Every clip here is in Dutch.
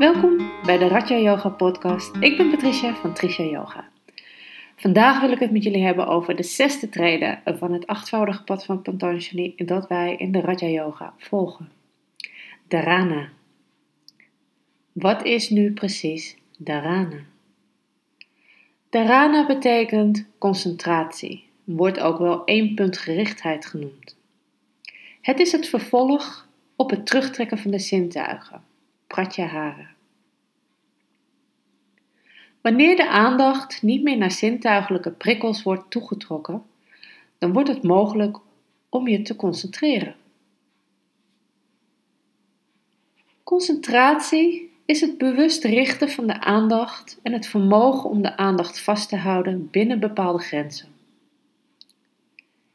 Welkom bij de Raja Yoga podcast. Ik ben Patricia van Tricia Yoga. Vandaag wil ik het met jullie hebben over de zesde treden van het achtvoudige pad van Patanjali dat wij in de Raja Yoga volgen. Dharana. Wat is nu precies dharana? Dharana betekent concentratie, wordt ook wel eenpuntgerichtheid genoemd. Het is het vervolg op het terugtrekken van de zintuigen, pratyahara. Wanneer de aandacht niet meer naar zintuigelijke prikkels wordt toegetrokken, dan wordt het mogelijk om je te concentreren. Concentratie is het bewust richten van de aandacht en het vermogen om de aandacht vast te houden binnen bepaalde grenzen.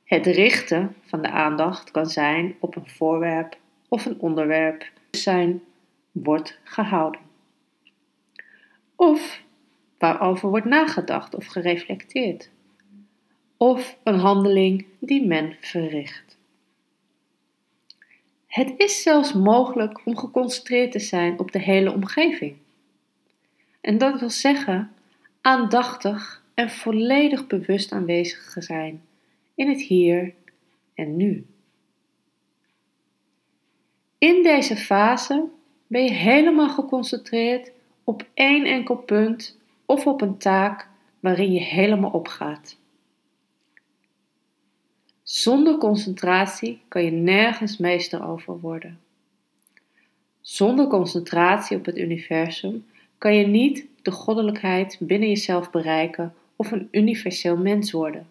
Het richten van de aandacht kan zijn op een voorwerp of een onderwerp zijn wordt gehouden. Of waarover wordt nagedacht of gereflecteerd. Of een handeling die men verricht. Het is zelfs mogelijk om geconcentreerd te zijn op de hele omgeving. En dat wil zeggen aandachtig en volledig bewust aanwezig zijn in het hier en nu. In deze fase ben je helemaal geconcentreerd op één enkel punt of op een taak waarin je helemaal opgaat. Zonder concentratie kan je nergens meester over worden. Zonder concentratie op het universum kan je niet de goddelijkheid binnen jezelf bereiken of een universeel mens worden.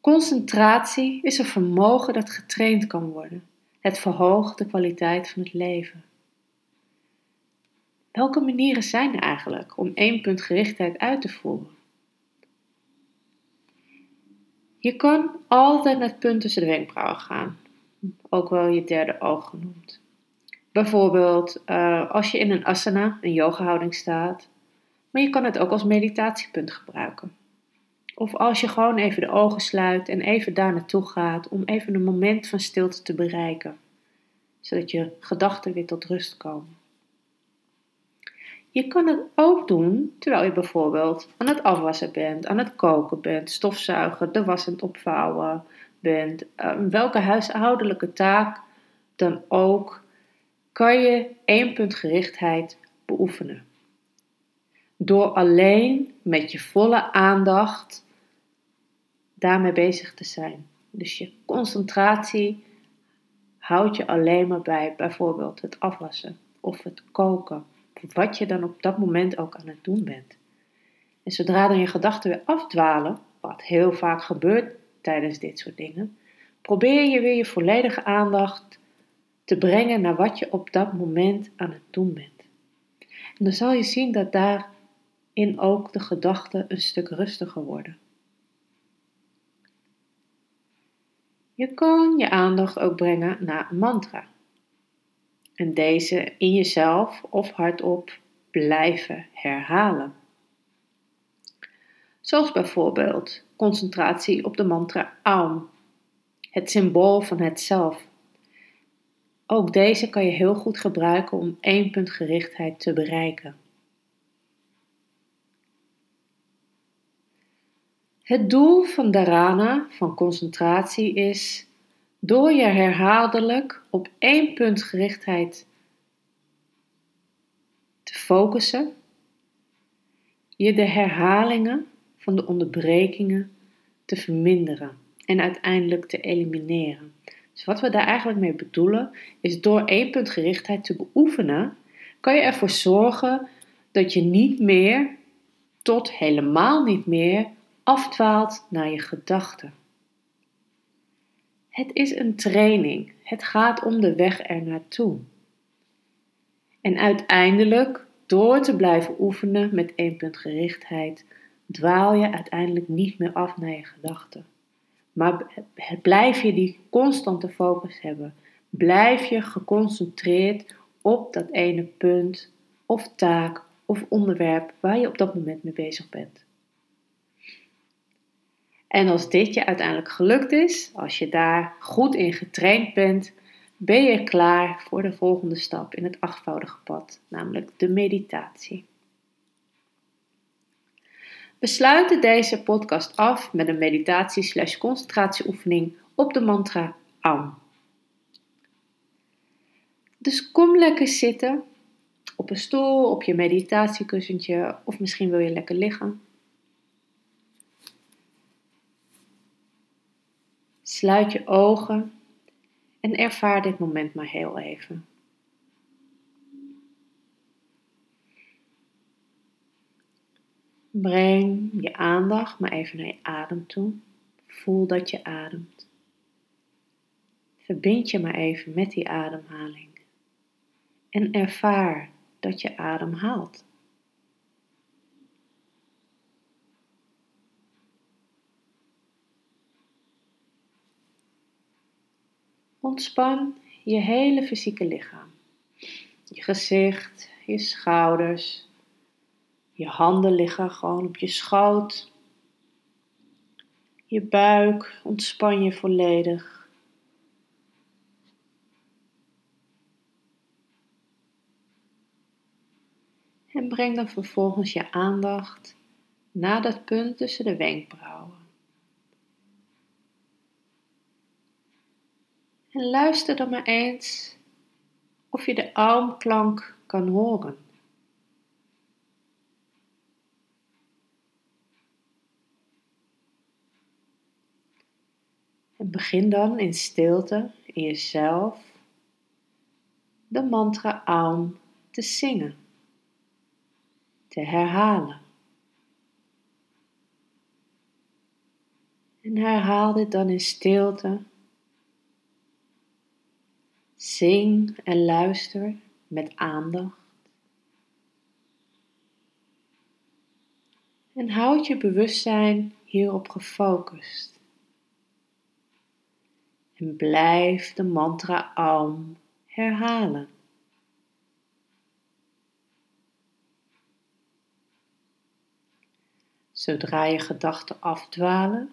Concentratie is een vermogen dat getraind kan worden. Het verhoogt de kwaliteit van het leven. Welke manieren zijn er eigenlijk om één punt gerichtheid uit te voeren? Je kan altijd naar het punt tussen de wenkbrauwen gaan, ook wel je derde oog genoemd. Bijvoorbeeld uh, als je in een asana, een yoga-houding staat, maar je kan het ook als meditatiepunt gebruiken. Of als je gewoon even de ogen sluit en even daar naartoe gaat om even een moment van stilte te bereiken, zodat je gedachten weer tot rust komen. Je kan het ook doen terwijl je bijvoorbeeld aan het afwassen bent, aan het koken bent, stofzuigen, de was aan het opvouwen bent. Uh, welke huishoudelijke taak dan ook, kan je één punt gerichtheid beoefenen. Door alleen met je volle aandacht daarmee bezig te zijn. Dus je concentratie houdt je alleen maar bij bijvoorbeeld het afwassen of het koken wat je dan op dat moment ook aan het doen bent. En zodra dan je gedachten weer afdwalen, wat heel vaak gebeurt tijdens dit soort dingen, probeer je weer je volledige aandacht te brengen naar wat je op dat moment aan het doen bent. En dan zal je zien dat daarin ook de gedachten een stuk rustiger worden. Je kan je aandacht ook brengen naar een mantra en deze in jezelf of hardop blijven herhalen. Zoals bijvoorbeeld concentratie op de mantra Aum, het symbool van het zelf. Ook deze kan je heel goed gebruiken om één punt gerichtheid te bereiken. Het doel van dharana, van concentratie, is door je herhaaldelijk op één punt gerichtheid te focussen, je de herhalingen van de onderbrekingen te verminderen en uiteindelijk te elimineren. Dus wat we daar eigenlijk mee bedoelen, is door één punt gerichtheid te beoefenen, kan je ervoor zorgen dat je niet meer, tot helemaal niet meer, afdwaalt naar je gedachten. Het is een training. Het gaat om de weg er naartoe. En uiteindelijk, door te blijven oefenen met één punt gerichtheid, dwaal je uiteindelijk niet meer af naar je gedachten. Maar blijf je die constante focus hebben. Blijf je geconcentreerd op dat ene punt of taak of onderwerp waar je op dat moment mee bezig bent. En als dit je uiteindelijk gelukt is, als je daar goed in getraind bent, ben je klaar voor de volgende stap in het achtvoudige pad, namelijk de meditatie. We sluiten deze podcast af met een meditatie slash concentratieoefening op de mantra Am. Dus kom lekker zitten op een stoel, op je meditatiekussentje of misschien wil je lekker liggen. Sluit je ogen en ervaar dit moment maar heel even. Breng je aandacht maar even naar je adem toe. Voel dat je ademt. Verbind je maar even met die ademhaling. En ervaar dat je adem haalt. Ontspan je hele fysieke lichaam. Je gezicht, je schouders. Je handen liggen gewoon op je schoot. Je buik ontspan je volledig. En breng dan vervolgens je aandacht naar dat punt tussen de wenkbrauwen. En luister dan maar eens of je de armklank kan horen. En begin dan in stilte in jezelf de mantra Aum te zingen, te herhalen. En herhaal dit dan in stilte Zing en luister met aandacht. En houd je bewustzijn hierop gefocust. En blijf de mantra Aum herhalen. Zodra je gedachten afdwalen,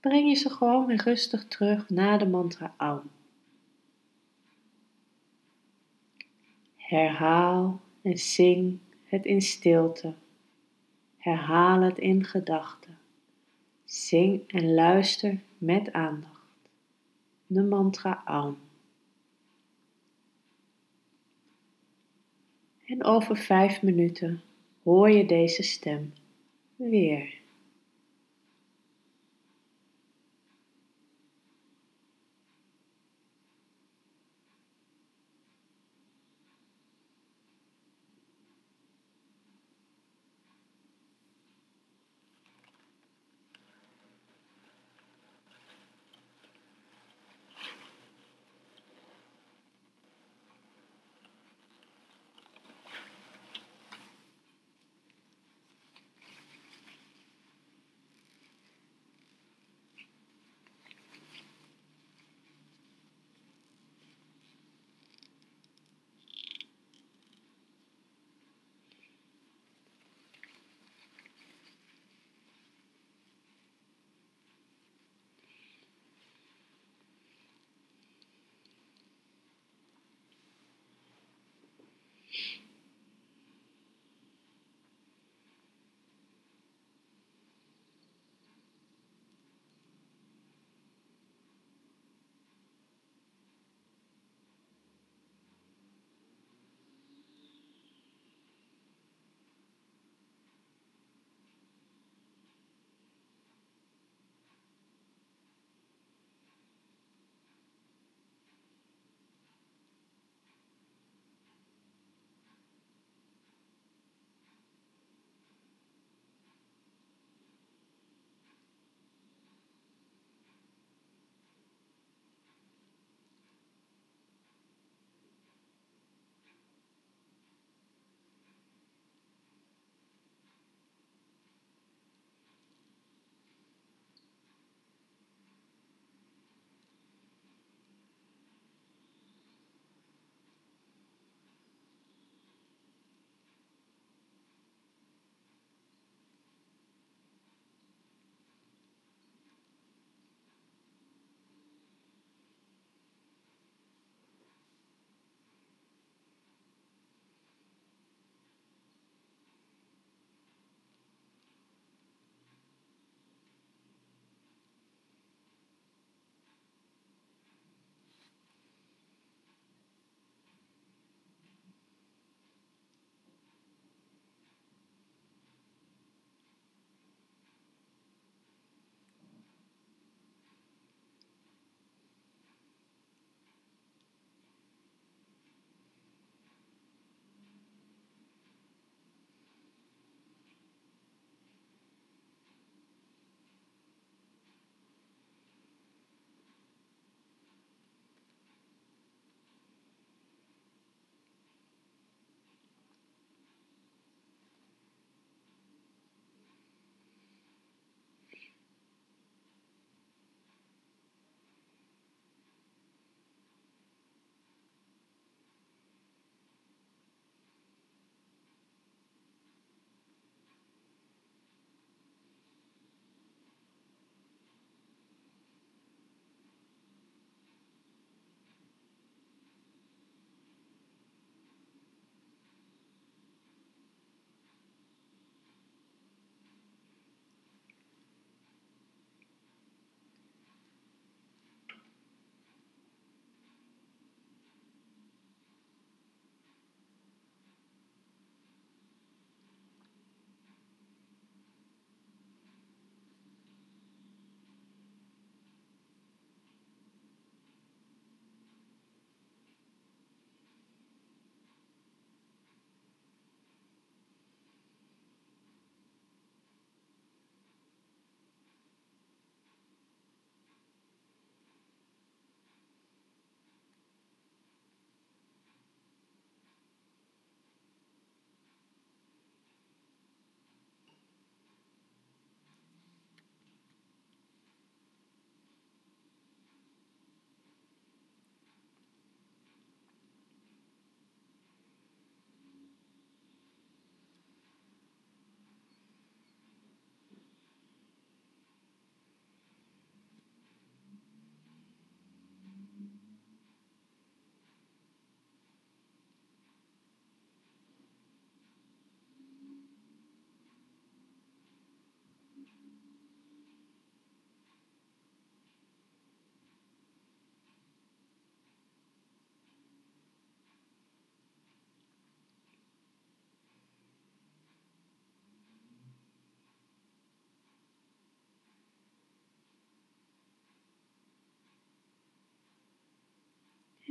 breng je ze gewoon weer rustig terug naar de mantra Aum. Herhaal en zing het in stilte. Herhaal het in gedachten. Zing en luister met aandacht. De mantra Aum. En over vijf minuten hoor je deze stem weer.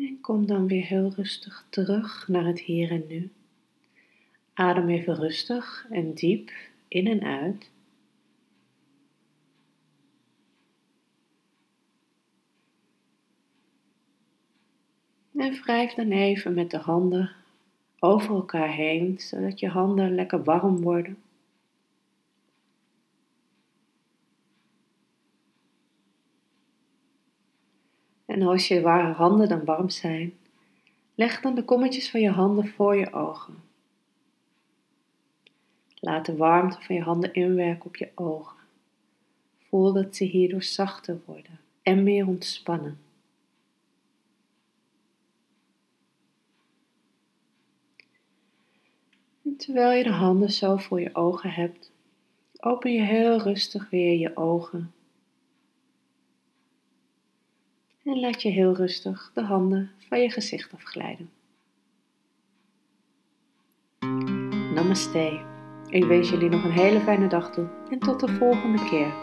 En kom dan weer heel rustig terug naar het hier en nu. Adem even rustig en diep in en uit. En wrijf dan even met de handen over elkaar heen, zodat je handen lekker warm worden. En als je handen dan warm zijn, leg dan de kommetjes van je handen voor je ogen. Laat de warmte van je handen inwerken op je ogen. Voel dat ze hierdoor zachter worden en meer ontspannen. En terwijl je de handen zo voor je ogen hebt, open je heel rustig weer je ogen. En laat je heel rustig de handen van je gezicht afglijden. Namaste. Ik wens jullie nog een hele fijne dag toe en tot de volgende keer.